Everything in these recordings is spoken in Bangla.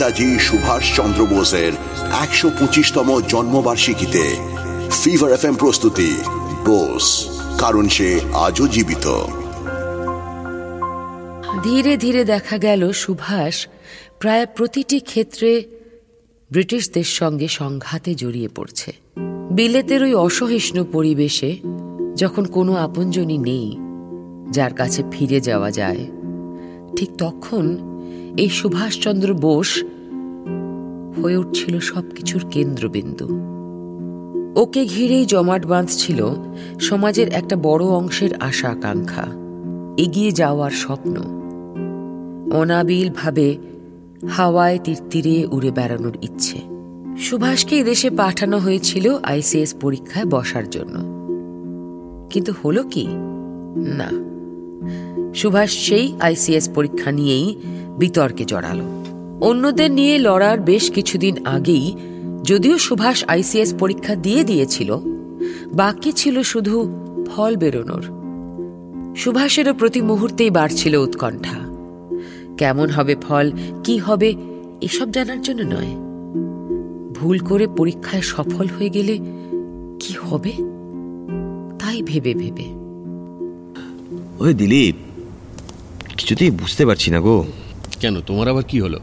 নেতাজি সুভাষ চন্দ্র বোসের একশো পঁচিশতম জন্মবার্ষিকীতে ফিভার এফ প্রস্তুতি, বোস, কারণ সে আজও জীবিত। ধীরে ধীরে দেখা গেল সুভাষ প্রায় প্রতিটি ক্ষেত্রে ব্রিটিশদের সঙ্গে সংঘাতে জড়িয়ে পড়ছে। বিলেতের ওই অসহিষ্ণু পরিবেশে যখন কোনো আপনজনই নেই যার কাছে ফিরে যাওয়া যায়, ঠিক তখন এই সুভাষচন্দ্র বোস হয়ে উঠছিল সবকিছুর কেন্দ্রবিন্দু। ওকে ঘিরেই জমাট বাঁধছিল সমাজের একটা বড় অংশের আশা আকাঙ্ক্ষা, এগিয়ে যাওয়ার স্বপ্ন। অনাবিলভাবে হাওয়ায় তীর্তিরে উড়ে বেড়ানোর ইচ্ছে। সুভাষকে এদেশে পাঠানো হয়েছিল আইসিএস পরীক্ষায় বসার জন্য। কিন্তু হলো কি? না। সুভাষ সেই আইসিএস পরীক্ষা নিয়েই বিতর্কে জড়ালো। অন্যদের নিয়ে লড়ার বেশ কিছুদিন আগেই যদিও সুভাষ আইসিএস পরীক্ষা দিয়ে দিয়েছিল বাকি ছিল শুধু ফল বেরোনোর। সুভাষেরও প্রতি মুহূর্তেই বাড়ছিল উৎকণ্ঠা। কেমন হবে ফল কি হবে এসব জানার জন্য নয়। ভুল করে পরীক্ষায় সফল হয়ে গেলে কি হবে? তাই ভেবে ভেবে। ওই দিলীপ কিছুতেই বুঝতে পারছি না গো। কেন তোমার আবার কি হলো?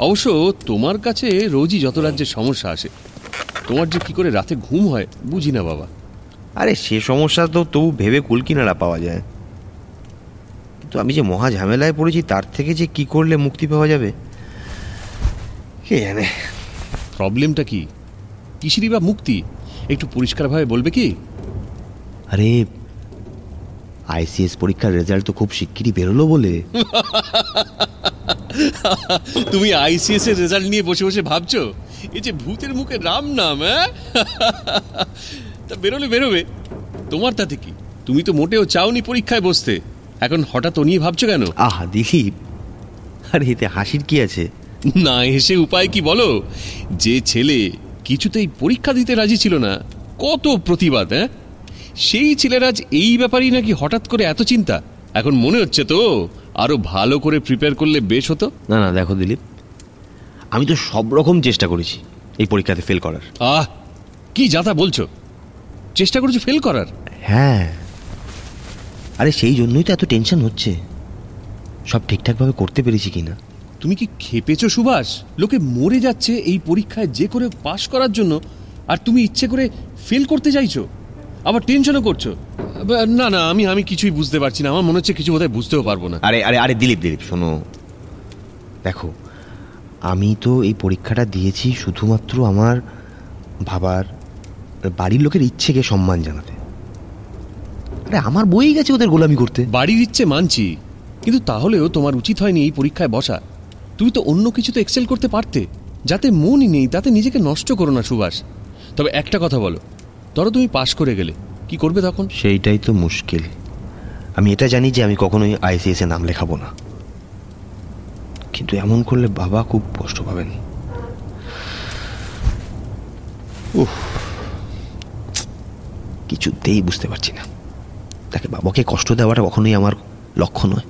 অবশ্য তোমার কাছে রোজই যত রাজ্যের সমস্যা আসে তোমার যে কি করে রাতে ঘুম হয় বুঝি না বাবা। আরে সে সমস্যা তো তবু ভেবে কুলকিনারা পাওয়া যায়। কিন্তু আমি যে মহা ঝামেলায় পড়েছি তার থেকে যে কি করলে মুক্তি পাওয়া যাবে কে জানে। প্রবলেমটা কি? কিসিরই বা মুক্তি? একটু পরিষ্কারভাবে বলবে কি? আরে আইসিএস পরীক্ষার রেজাল্ট তো খুব শিগগিরই বেরোলো বলে। তুমি আইসিএস এর রেজাল্ট নিয়ে বসে বসে ভাবছ? এই যে ভূতের মুখে রাম নাম হ্যাঁ? তা বেরোলে বেরোবে। তোমার তাতে কি? তুমি তো মোটেও চাওনি পরীক্ষায় বসতে। এখন হঠাৎ ও নিয়ে ভাবছ কেন? আহা দিলীপ আরে এতে হাসির কি আছে? না এসে উপায় কি বলো? যে ছেলে কিছুতেই পরীক্ষা দিতে রাজি ছিল না কত প্রতিবাদ হ্যাঁ? সেই ছেলের আজ এই ব্যাপারেই নাকি হঠাৎ করে এত চিন্তা? এখন মনে হচ্ছে তো আরও ভালো করে প্রিপেয়ার করলে বেশ হতো? না না দেখো দিলীপ আমি তো সব রকম চেষ্টা করেছি এই পরীক্ষাতে ফেল করার। আহ কি যাতা বলছো? চেষ্টা করছ ফেল করার? হ্যাঁ। আরে সেই জন্যই তো এত টেনশন হচ্ছে। সব ঠিকঠাকভাবে করতে পেরেছি কিনা? তুমি কি খেপেছো সুভাষ? লোকে মরে যাচ্ছে এই পরীক্ষায় যে করে পাশ করার জন্য আর তুমি ইচ্ছে করে ফেল করতে চাইছো? আবার টেনশনও করছ? না না আমি আমি কিছুই বুঝতে পারছি না। আমার মনে হচ্ছে কিছু বোধহয় বুঝতেও পারব না। আরে আরে আরে দিলীপ দিলীপ শোনো। দেখো আমি তো এই পরীক্ষাটা দিয়েছি শুধুমাত্র আমার ভাবার বাড়ির লোকের ইচ্ছেকে সম্মান জানাতে। আরে আমার বই গেছে ওদের গোলামি করতে। বাড়ির ইচ্ছে মানছি কিন্তু তাহলেও তোমার উচিত হয়নি এই পরীক্ষায় বসা। তুমি তো অন্য কিছুতে এক্সেল করতে পারতে যাতে মনই নেই তাতে নিজেকে নষ্ট করো না সুভাষ। তবে একটা কথা বলো ধরো তুমি পাশ করে গেলে কি করবে তখন? সেইটাই তো মুশকিল। আমি এটা জানি যে আমি কখনোই আইসিএস এ নাম লেখাবো না। কিন্তু এমন করলে বাবা খুব কষ্ট পাবেন। উফ কিছুতেই বুঝতে পারছি না। তাকে বাবাকে কষ্ট দেওয়াটা কখনোই আমার লক্ষ্য নয়।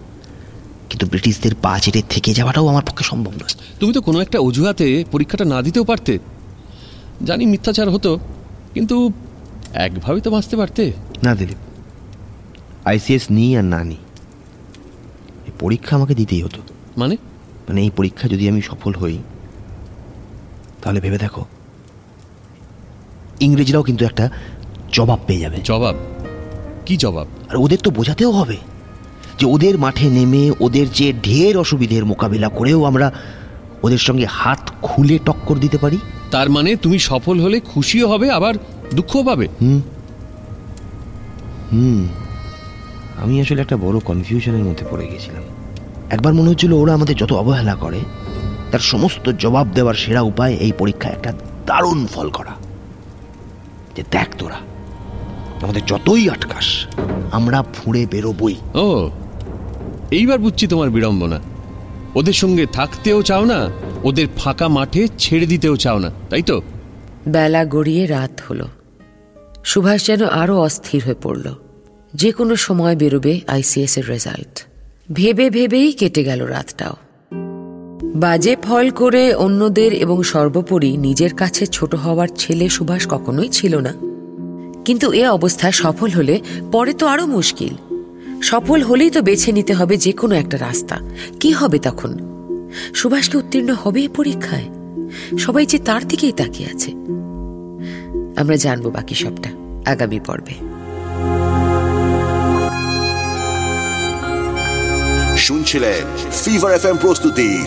কিন্তু ব্রিটিশদের পা চেটে থেকে যাওয়াটাও আমার পক্ষে সম্ভব নয়। তুমি তো কোনো একটা অজুহাতে পরীক্ষাটা না দিতেও পারতে। জানি মিথ্যাচার হতো কিন্তু একভাবে তো বাঁচতে পারতে। না দিলীপ। আইসিএস নিই আর না নিই। এই পরীক্ষা আমাকে দিতেই হতো। মানে? মানে এই পরীক্ষা যদি আমি সফল হই তাহলে ভেবে দেখো ইংরেজরাও কিন্তু একটা জবাব পেয়ে যাবে। জবাব? কি জবাব? আর ওদের তো বোঝাতেও হবে যে ওদের মাঠে নেমে ওদের যে ঢের অসুবিধের মোকাবিলা করেও আমরা ওদের সঙ্গে হাত খুলে টক্কর দিতে পারি। তার মানে তুমি সফল হলে খুশিও হবে আবার দুঃখও পাবে হুম। আমি আসলে একটা বড় কনফিউশনের মধ্যে পড়ে গেছিলাম। একবার মনে হচ্ছিল ওরা আমাদের যত অবহেলা করে তার সমস্ত জবাব দেওয়ার সেরা উপায় এই পরীক্ষায় একটা দারুণ ফল করা। যে দেখ তোরা আমাদের যতই আটকাস আমরা ফুঁড়ে বেরোবই। ও এইবার বুঝছি তোমার বিড়ম্বনা। ওদের সঙ্গে থাকতেও চাও না ওদের ফাঁকা মাঠে ছেড়ে দিতেও চাও না তাই তো? বেলা গড়িয়ে রাত হলো। সুভাষ যেন আরও অস্থির হয়ে পড়ল। যে কোনো সময় বেরোবে আইসিএস এর রেজাল্ট। ভেবে ভেবেই কেটে গেল রাতটাও। বাজে ফল করে অন্যদের এবং সর্বোপরি নিজের কাছে ছোট হওয়ার ছেলে সুভাষ কখনোই ছিল না। কিন্তু এ অবস্থায় সফল হলে পরে তো আরও মুশকিল। সফল হলেই তো বেছে নিতে হবে যে কোনো একটা রাস্তা। কি হবে তখন? সুভাষকে উত্তীর্ণ হবে পরীক্ষায়। সবাই যে তার দিকেই তাকিয়ে আছে। আমরা জানব বাকি সবটা আগামী পর্বে। শুনছিলেন ফিভার এফ প্রস্তুতি।